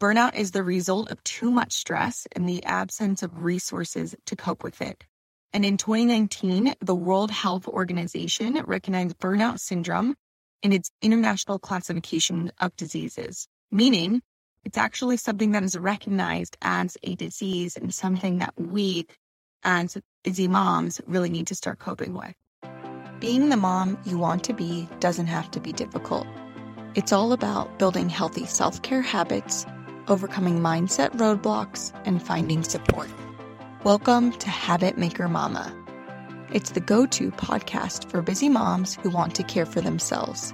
Burnout is the result of too much stress and the absence of resources to cope with it. And in 2019, the World Health Organization recognized burnout syndrome in its international classification of diseases, meaning it's actually something that is recognized as a disease and something that we as busy moms really need to start coping with. Being the mom you want to be doesn't have to be difficult. It's all about building healthy self care habits, overcoming mindset roadblocks, and finding support. Welcome to Habit Maker Mama. It's the go to podcast for busy moms who want to care for themselves.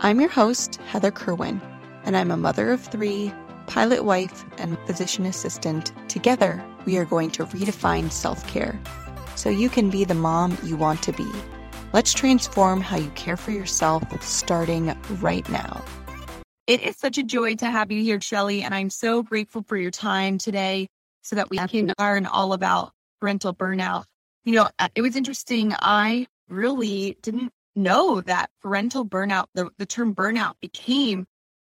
I'm your host, Heather Kerwin, and I'm a mother of three, pilot wife, and physician assistant. Together, we are going to redefine self care so you can be the mom you want to be. Let's transform how you care for yourself starting right now. It is such a joy to have you here, Shelley, and I'm so grateful for your time today so that we can learn all about parental burnout. You know, uh, it was interesting. I really didn't know that parental burnout, the, the term burnout became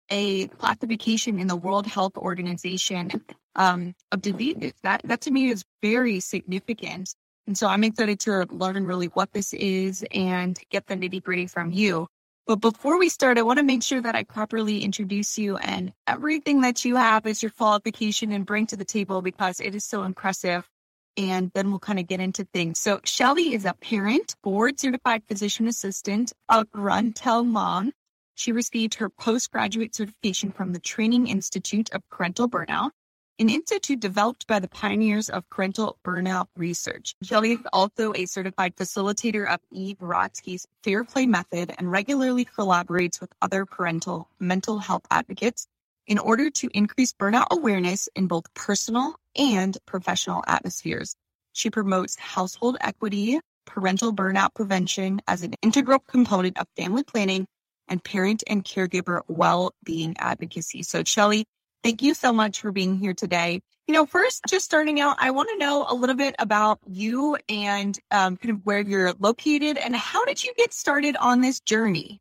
a classification in the World Health Organization um, of diseases. That, that to me is very significant. And so I'm excited to learn really what this is and get the nitty gritty from you. But before we start, I want to make sure that I properly introduce you and everything that you have as your qualification and bring to the table because it is so impressive. And then we'll kind of get into things. So Shelley is a parent, board certified physician assistant, a Run Tell Mom. She received her postgraduate certification from the Training Institute of Parental Burnout an institute developed by the pioneers of parental burnout research. Shelley is also a certified facilitator of Eve Rodsky's Fair Play Method and regularly collaborates with other parental mental health advocates in order to increase burnout awareness in both personal and professional atmospheres. She promotes household equity, parental burnout prevention as an integral component of family planning and parent and caregiver well-being advocacy. So Shelley, Thank you so much for being here today. You know, first, just starting out, I want to know a little bit about you and um, kind of where you're located and how did you get started on this journey?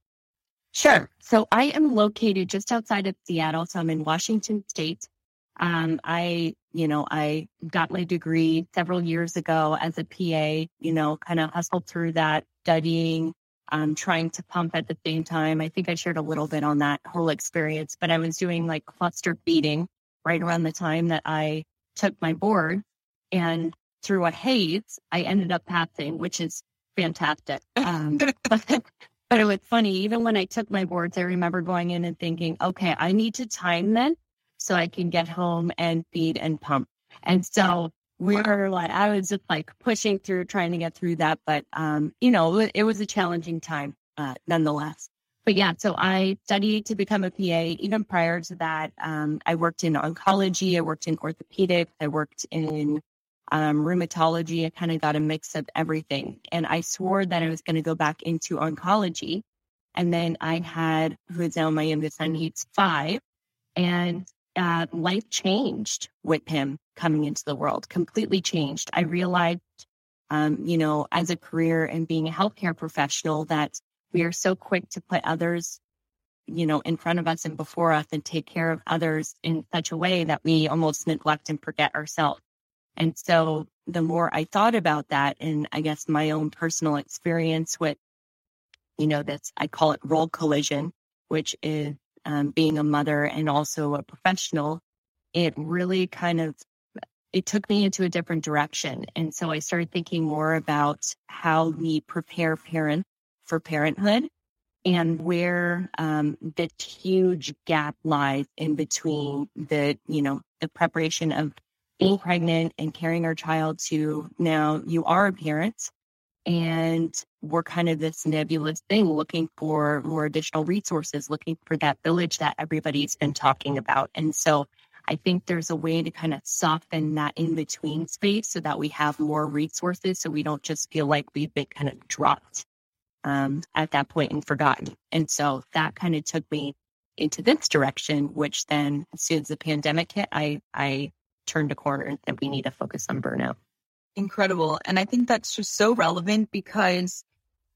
Sure. So I am located just outside of Seattle. So I'm in Washington State. Um, I, you know, I got my degree several years ago as a PA, you know, kind of hustled through that, studying, um, trying to pump at the same time. I think I shared a little bit on that whole experience, but I was doing like cluster feeding right around the time that I took my board. And through a haze, I ended up passing, which is fantastic. Um, but, but it was funny. Even when I took my boards, I remember going in and thinking, okay, I need to time then so I can get home and feed and pump. And so we were like, I was just like pushing through, trying to get through that. But, um, you know, it was a challenging time, uh, nonetheless. But yeah, so I studied to become a PA. Even prior to that, um, I worked in oncology, I worked in orthopedics, I worked in um, rheumatology. I kind of got a mix of everything. And I swore that I was going to go back into oncology. And then I had, who is now my youngest son, he's five. And uh, life changed with him coming into the world, completely changed. I realized, um, you know, as a career and being a healthcare professional, that we are so quick to put others, you know, in front of us and before us and take care of others in such a way that we almost neglect and forget ourselves. And so the more I thought about that and I guess my own personal experience with, you know, this, I call it role collision, which is um, being a mother and also a professional, it really kind of it took me into a different direction. And so I started thinking more about how we prepare parents for parenthood and where um, the huge gap lies in between the, you know, the preparation of being pregnant and carrying our child to now you are a parent and we're kind of this nebulous thing looking for more additional resources, looking for that village that everybody's been talking about. And so I think there's a way to kind of soften that in between space so that we have more resources so we don't just feel like we've been kind of dropped um, at that point and forgotten. And so that kind of took me into this direction, which then as soon as the pandemic hit, I, I turned a corner and said we need to focus on burnout incredible. And I think that's just so relevant because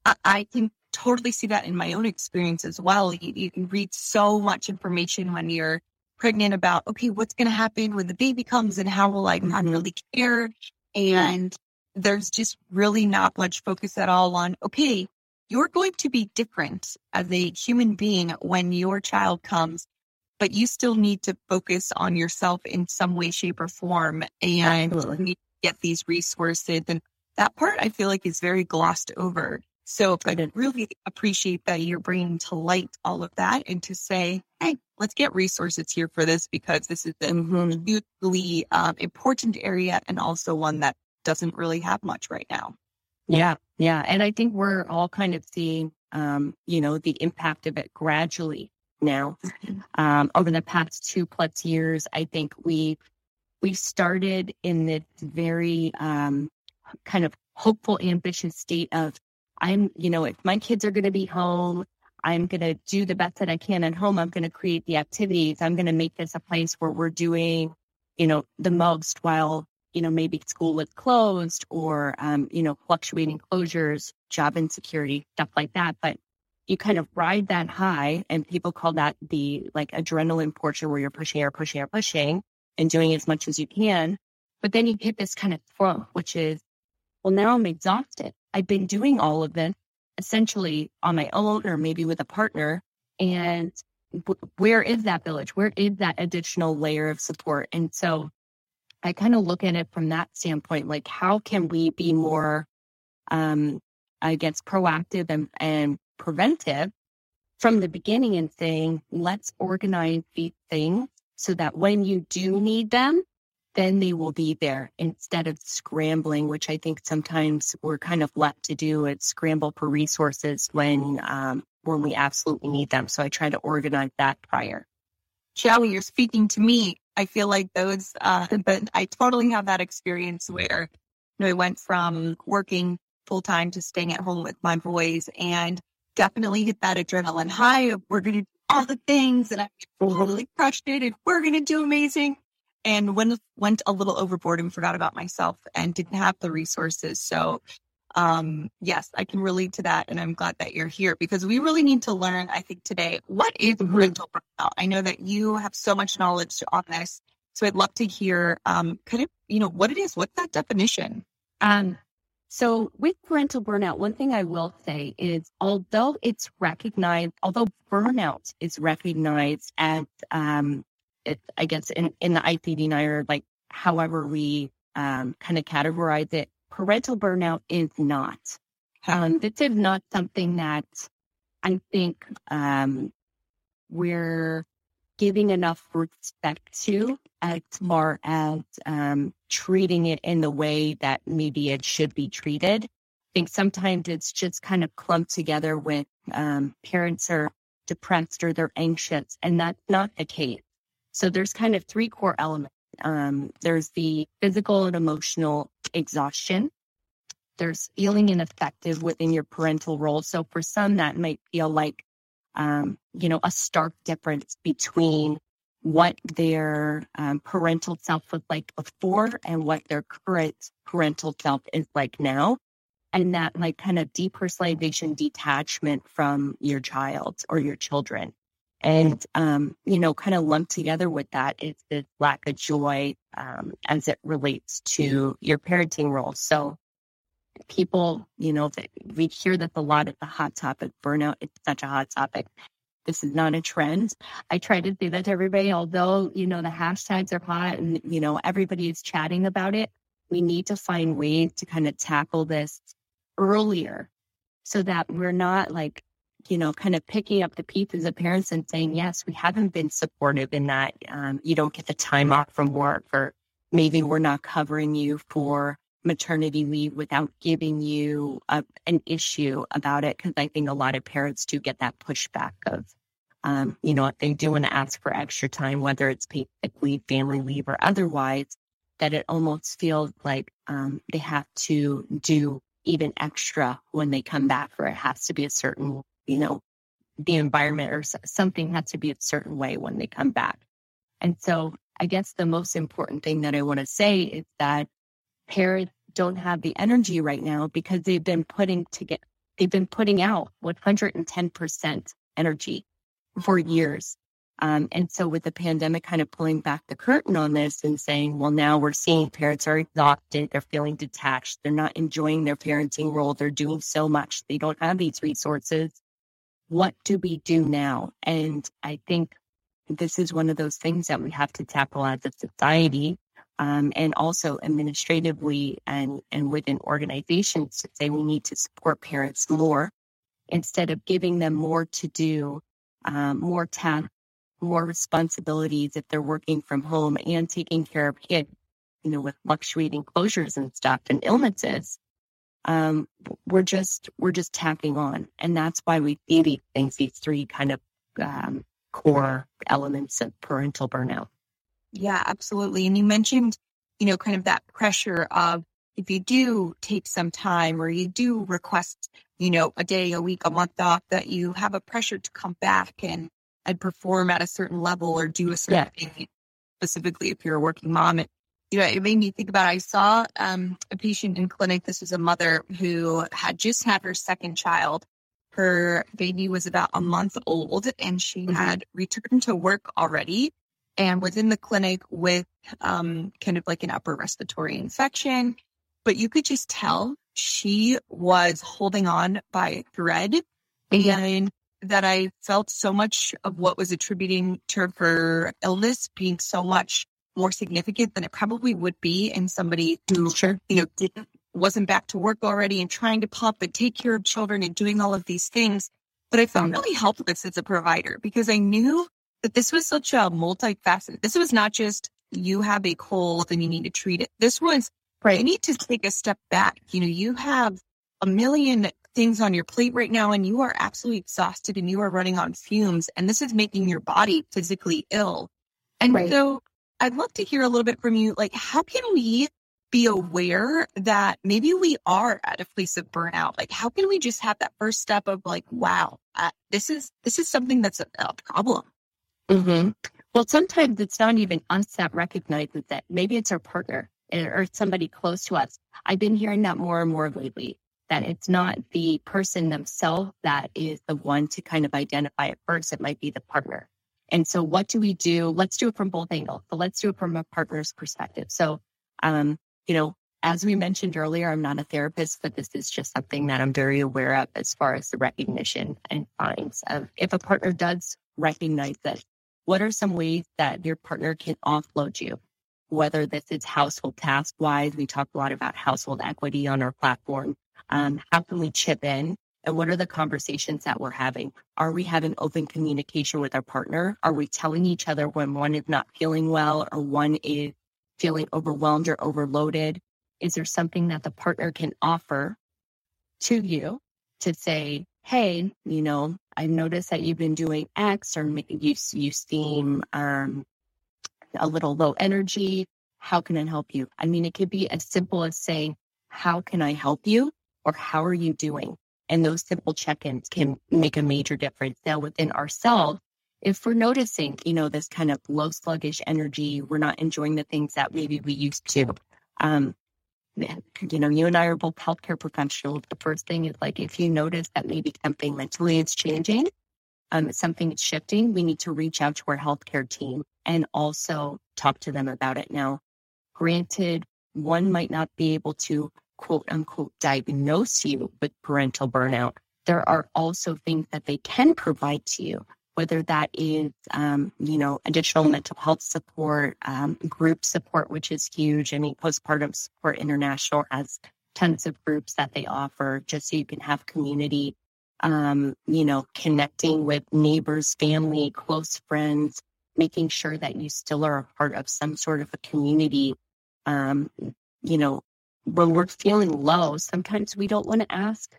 I, I can totally see that in my own experience as well. You, you, can read so much information when you're pregnant about, okay, what's going to happen when the baby comes and how will I not mm-hmm. really care? And there's just really not much focus at all on, okay, you're going to be different as a human being when your child comes, but you still need to focus on yourself in some way, shape, or form and get these resources. And that part I feel like is very glossed over. So I really appreciate that you're bringing to light all of that and to say, hey, let's get resources here for this because this is a mm-hmm. hugely um, important area and also one that doesn't really have much right now. Yeah, yeah. And I think we're all kind of seeing, um, you know, the impact of it gradually now. Mm-hmm. Um, over the past two plus years, I think we we started in this very um, kind of hopeful, ambitious state of I'm, you know, if my kids are going to be home, I'm going to do the best that I can at home. I'm going to create the activities. I'm going to make this a place where we're doing, you know, the most while, you know, maybe school is closed or, um, you know, fluctuating closures, job insecurity, stuff like that. But you kind of ride that high and people call that the like adrenaline portion where you're pushing or pushing or pushing and doing as much as you can. But then you hit this kind of throw, which is, well, now I'm exhausted. I've been doing all of this essentially on my own or maybe with a partner. And where is that village? Where is that additional layer of support? And so I kind of look at it from that standpoint, like how can we be more, um, I guess, proactive and, and preventive from the beginning and saying, let's organize these things so that when you do need them, then they will be there instead of scrambling, which I think sometimes we're kind of left to do. It's scramble for resources when um, when we absolutely need them. So I try to organize that prior. Shelley, you're speaking to me. I feel like those, uh, but I totally have that experience where you know, I went from working full time to staying at home with my boys and definitely hit that adrenaline high of we're going to do all the things and I totally crushed it and we're going to do amazing and went went a little overboard and forgot about myself and didn't have the resources. So um yes, I can relate to that and I'm glad that you're here because we really need to learn, I think today, what is parental burnout? I know that you have so much knowledge on this. So I'd love to hear um kind of, you know, what it is. What's that definition? Um so with parental burnout, one thing I will say is although it's recognized, although burnout is recognized as um, it, I guess in, in the ICD-9 or like however we um, kind of categorize it, parental burnout is not. Um, this is not something that I think um, we're giving enough respect to as far as um, treating it in the way that maybe it should be treated. I think sometimes it's just kind of clumped together with um, parents are depressed or they're anxious, and that's not the case. So there's kind of three core elements. Um, there's the physical and emotional exhaustion. There's feeling ineffective within your parental role. So for some, that might feel like, um, you know, a stark difference between what their um, parental self was like before and what their current parental self is like now. And that like kind of depersonalization detachment from your child or your children. And, um, you know, kind of lumped together with that is the lack of joy um, as it relates to your parenting role. So people, you know, we hear this a lot at the hot topic burnout. It's such a hot topic. This is not a trend. I try to say that to everybody, although, you know, the hashtags are hot and, you know, everybody is chatting about it. We need to find ways to kind of tackle this earlier so that we're not like you know, kind of picking up the pieces of parents and saying, yes, we haven't been supportive in that. Um, you don't get the time off from work, or maybe we're not covering you for maternity leave without giving you a, an issue about it. Cause I think a lot of parents do get that pushback of, um, you know, if they do want to ask for extra time, whether it's paid leave, family leave, or otherwise, that it almost feels like um, they have to do even extra when they come back, or it has to be a certain you know, the environment or something has to be a certain way when they come back. And so I guess the most important thing that I want to say is that parents don't have the energy right now because they've been putting to get, they've been putting out 110% energy for years. Um, and so with the pandemic kind of pulling back the curtain on this and saying, well, now we're seeing parents are exhausted. They're feeling detached. They're not enjoying their parenting role. They're doing so much. They don't have these resources. What do we do now? And I think this is one of those things that we have to tackle as a society. Um, and also administratively and, and within organizations to say we need to support parents more instead of giving them more to do, um, more tasks more responsibilities if they're working from home and taking care of kids, you know, with fluctuating closures and stuff and illnesses. Um, we're just we're just tacking on, and that's why we see these things, these three kind of um, core elements of parental burnout. Yeah, absolutely. And you mentioned, you know, kind of that pressure of if you do take some time or you do request, you know, a day, a week, a month off, that you have a pressure to come back and and perform at a certain level or do a certain yeah. thing, specifically if you're a working mom. And, you know, it made me think about, I saw um, a patient in clinic. This was a mother who had just had her second child. Her baby was about a month old and she mm-hmm. had returned to work already and was in the clinic with um, kind of like an upper respiratory infection. But you could just tell she was holding on by a thread. And that I felt so much of what was attributing to her illness being so much more significant than it probably would be in somebody who, sure. you know, didn't wasn't back to work already and trying to pump and take care of children and doing all of these things. But I felt really helpless as a provider because I knew that this was such a multifaceted. This was not just you have a cold and you need to treat it. This was right. You need to take a step back. You know, you have a million things on your plate right now and you are absolutely exhausted and you are running on fumes and this is making your body physically ill. And right. so I'd love to hear a little bit from you. Like, how can we be aware that maybe we are at a place of burnout? Like, how can we just have that first step of like, wow, uh, this is, this is something that's a, a problem. Mm-hmm. Well, sometimes it's not even us that recognizes that maybe it's our partner or somebody close to us. I've been hearing that more and more lately that it's not the person themselves that is the one to kind of identify it first. It might be the partner. And so what do we do? Let's do it from both angles. but let's do it from a partner's perspective. So, um, you know, as we mentioned earlier, I'm not a therapist, but this is just something that I'm very aware of as far as the recognition and signs of if a partner does recognize that, what are some ways that your partner can offload you? Whether this is household task wise, we talk a lot about household equity on our platform. Um, how can we chip in? And what are the conversations that we're having? Are we having open communication with our partner? Are we telling each other when one is not feeling well or one is feeling overwhelmed or overloaded? Is there something that the partner can offer to you to say, Hey, you know, I noticed that you've been doing X or you, you seem um, a little low energy. How can I help you? I mean, it could be as simple as saying, how can I help you? or how are you doing? And those simple check-ins can make a major difference. Now within ourselves, if we're noticing, you know, this kind of low sluggish energy, we're not enjoying the things that maybe we used to. Um, you know, you and I are both healthcare professionals. The first thing is like, if you notice that maybe something mentally is changing, um, something is shifting, we need to reach out to our healthcare team and also talk to them about it. Now, granted, one might not be able to quote unquote diagnose you with parental burnout, there are also things that they can provide to you, whether that is, um, you know, additional mental health support, um, group support, which is huge. I mean, Postpartum Support International has tons of groups that they offer just so you can have community, um, you know, connecting with neighbors, family, close friends, making sure that you still are a part of some sort of a community. Um, you know, when we're feeling low, sometimes we don't want to ask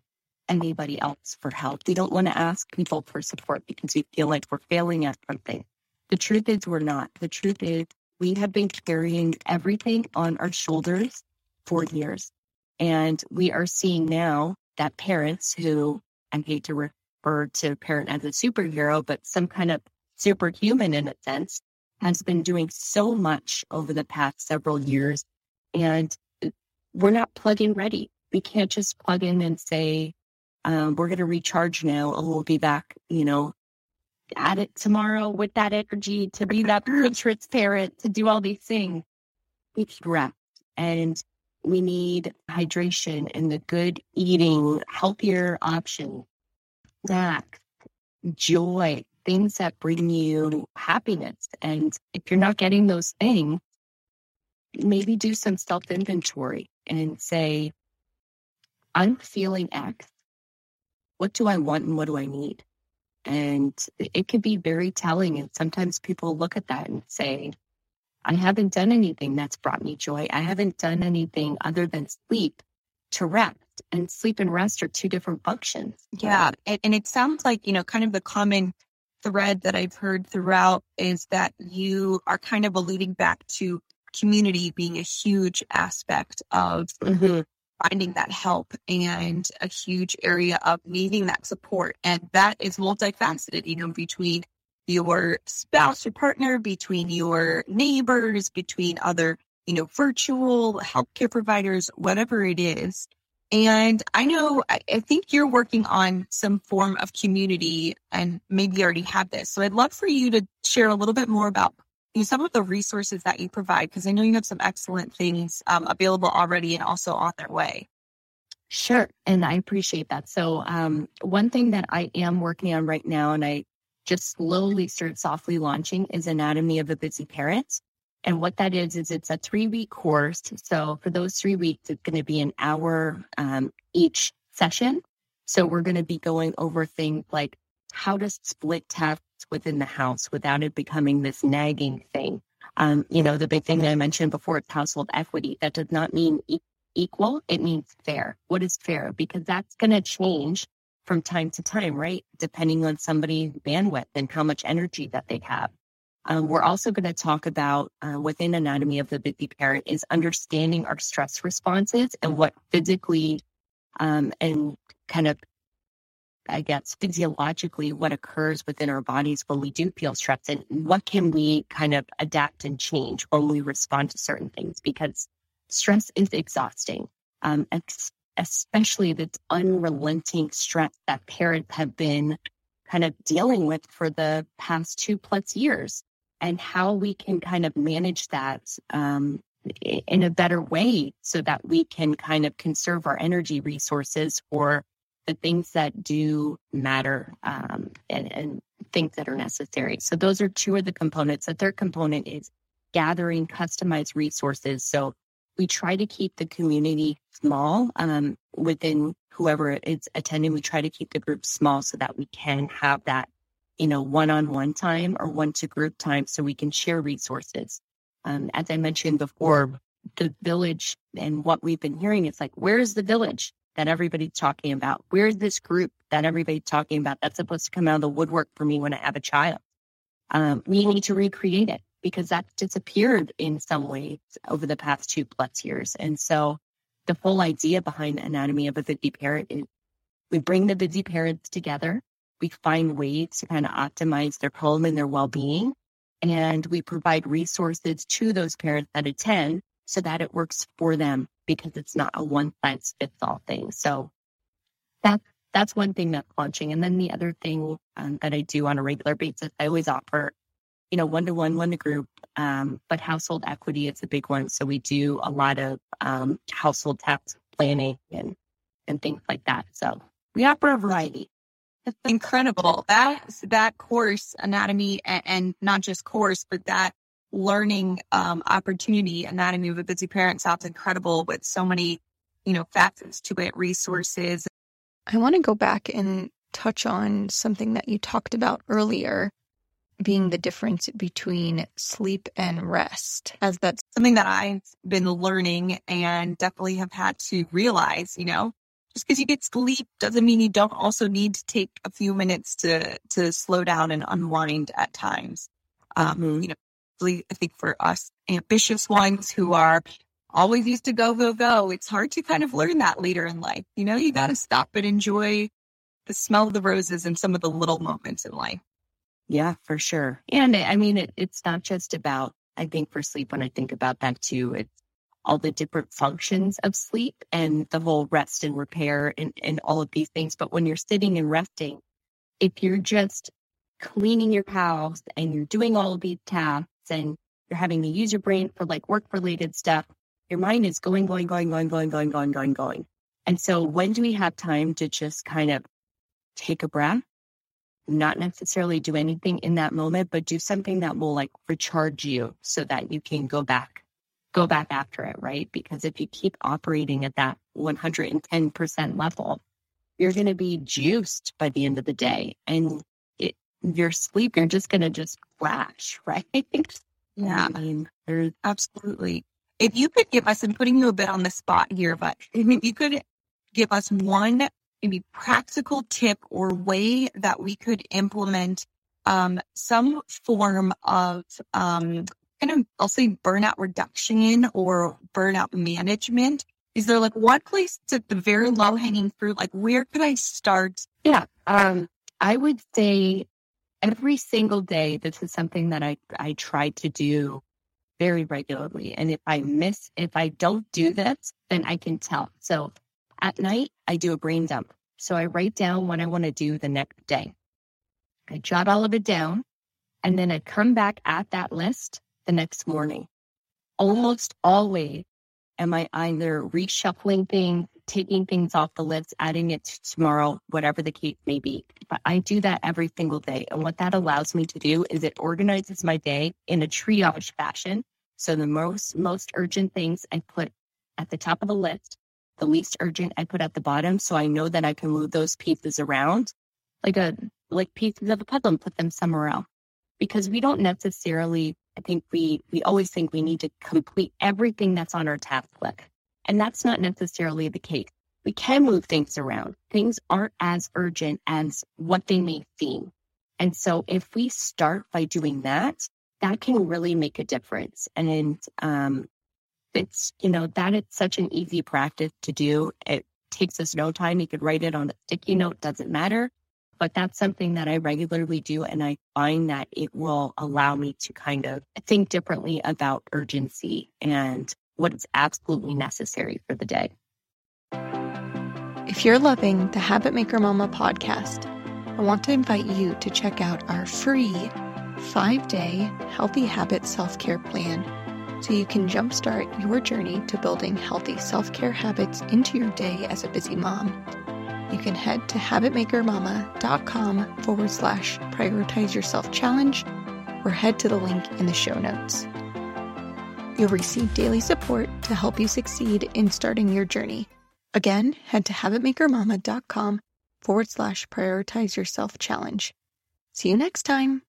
anybody else for help. We don't want to ask people for support because we feel like we're failing at something. The truth is, we're not. The truth is, we have been carrying everything on our shoulders for years. And we are seeing now that parents who, I hate to refer to parent as a superhero, but some kind of superhuman in a sense, has been doing so much over the past several years. And we're not plug-in ready. We can't just plug in and say, um, we're going to recharge now and we'll be back, you know, at it tomorrow with that energy to be that transparent, to do all these things. We need rest and we need hydration and the good eating, healthier options, snacks, joy, things that bring you happiness. And if you're not getting those things, maybe do some self inventory and say, I'm feeling X. What do I want and what do I need? And it can be very telling. And sometimes people look at that and say, I haven't done anything that's brought me joy. I haven't done anything other than sleep to rest. And sleep and rest are two different functions. Yeah. And, and it sounds like, you know, kind of the common thread that I've heard throughout is that you are kind of alluding back to community being a huge aspect of mm-hmm. Finding that help and a huge area of needing that support. And that is multifaceted, you know, between your spouse or partner, between your neighbors, between other, you know, virtual healthcare providers, whatever it is. And I know, I think you're working on some form of community and maybe you already have this. So I'd love for you to share a little bit more about some of the resources that you provide, because I know you have some excellent things um, available already and also on their way. Sure. And I appreciate that. So, um, one thing that I am working on right now, and I just slowly start softly launching, is Anatomy of a Busy Parent. And what that is, is it's a three week course. So for those three weeks, it's going to be an hour um, each session. So we're going to be going over things like how to split tasks within the house without it becoming this nagging thing. Um, you know, the big thing that I mentioned before is household equity. That does not mean e- equal. It means fair. What is fair? Because that's going to change from time to time, right? Depending on somebody's bandwidth and how much energy that they have. Um, we're also going to talk about uh, within anatomy of the busy parent is understanding our stress responses and what physically um, and kind of I guess physiologically what occurs within our bodies when we do feel stress and what can we kind of adapt and change when we respond to certain things? Because stress is exhausting um, especially this unrelenting stress that parents have been kind of dealing with for the past two plus years and how we can kind of manage that um, in a better way so that we can kind of conserve our energy resources for the things that do matter um, and, and things that are necessary. So those are two of the components. The third component is gathering customized resources. So we try to keep the community small um, within whoever is attending. We try to keep the group small so that we can have that you know, one-on-one time or one-to-group time so we can share resources. Um, as I mentioned before, the village and what we've been hearing is like, where's the village that everybody's talking about? Where's this group that everybody's talking about that's supposed to come out of the woodwork for me when I have a child? Um, we need to recreate it because that disappeared in some ways over the past two plus years. And so the whole idea behind the Anatomy of a Busy Parent is we bring the busy parents together we find ways to kind of optimize their home and their well-being. And we provide resources to those parents that attend so that it works for them because it's not a one size fits all thing. So that's, that's one thing that's launching. And then the other thing um, that I do on a regular basis, I always offer, you know, one to one, one to group. Um, but household equity is a big one. So we do a lot of um, household tax planning and, and things like that. So we offer a variety incredible. That that course, anatomy, and, and, not just course, but that learning um, opportunity, anatomy of a busy parent, sounds incredible with so many, you know, facets to it, resources. I want to go back and touch on something that you talked about earlier, being the difference between sleep and rest, as that's something that I've been learning and definitely have had to realize. You know, just because you get sleep doesn't mean you don't also need to take a few minutes to to slow down and unwind at times. Um, mm-hmm. You know, I think for us ambitious ones who are always used to go go go, it's hard to kind of learn that later in life. You know, you got to stop and enjoy the smell of the roses and some of the little moments in life. Yeah, for sure. And I mean, it, it's not just about. I think for sleep, when I think about that too, it's all the different functions of sleep and the whole rest and repair and, and all of these things. But when you're sitting and resting, if you're just cleaning your house and you're doing all of these tasks and you're having to use your brain for like work related stuff, your mind is going, going, going, going, going, going, going, going, going. And so when do we have time to just kind of take a breath, not necessarily do anything in that moment, but do something that will like recharge you so that you can go back, go back after it, right? Because if you keep operating at that 110% level, you're going to be juiced by the end of the day. And your sleep, you're just going to just crash, right? Yeah. I mean, absolutely. If you could give us, I'm putting you a bit on the spot here, but if you could give us one maybe practical tip or way that we could implement um, some form of um, kind of, I'll say burnout reduction or burnout management. Is there like one place at the very low hanging fruit? Like where could I start? Yeah. Um, I would say every single day, this is something that I, I try to do very regularly. And if I miss, if I don't do this, then I can tell. So at night, I do a brain dump. So I write down what I want to do the next day. I jot all of it down and then I come back at that list the next morning. Almost always am I either reshuffling things, taking things off the list, adding it to tomorrow, whatever the case may be. But I do that every single day. And what that allows me to do is it organizes my day in a triage fashion. So the most, most urgent things I put at the top of the list the least urgent I put at the bottom. So I know that I can move those pieces around like a, like pieces of a puzzle and put them somewhere else because we don't necessarily, I think we, we always think we need to complete everything that's on our task list. And that's not necessarily the case. We can move things around. Things aren't as urgent as what they may seem. And so if we start by doing that, that can really make a difference. And um, it's, you know, that it's such an easy practice to do. It takes us no time. You could write it on a sticky note, doesn't matter. But that's something that I regularly do. And I find that it will allow me to kind of think differently about urgency and what is absolutely necessary for the day. If you're loving the Habit Maker Mama podcast, I want to invite you to check out our free five day healthy habit self care plan so you can jumpstart your journey to building healthy self care habits into your day as a busy mom. You can head to habitmakermama.com forward slash prioritize yourself challenge or head to the link in the show notes. You'll receive daily support to help you succeed in starting your journey. Again, head to habitmakermama.com forward slash prioritize yourself challenge. See you next time.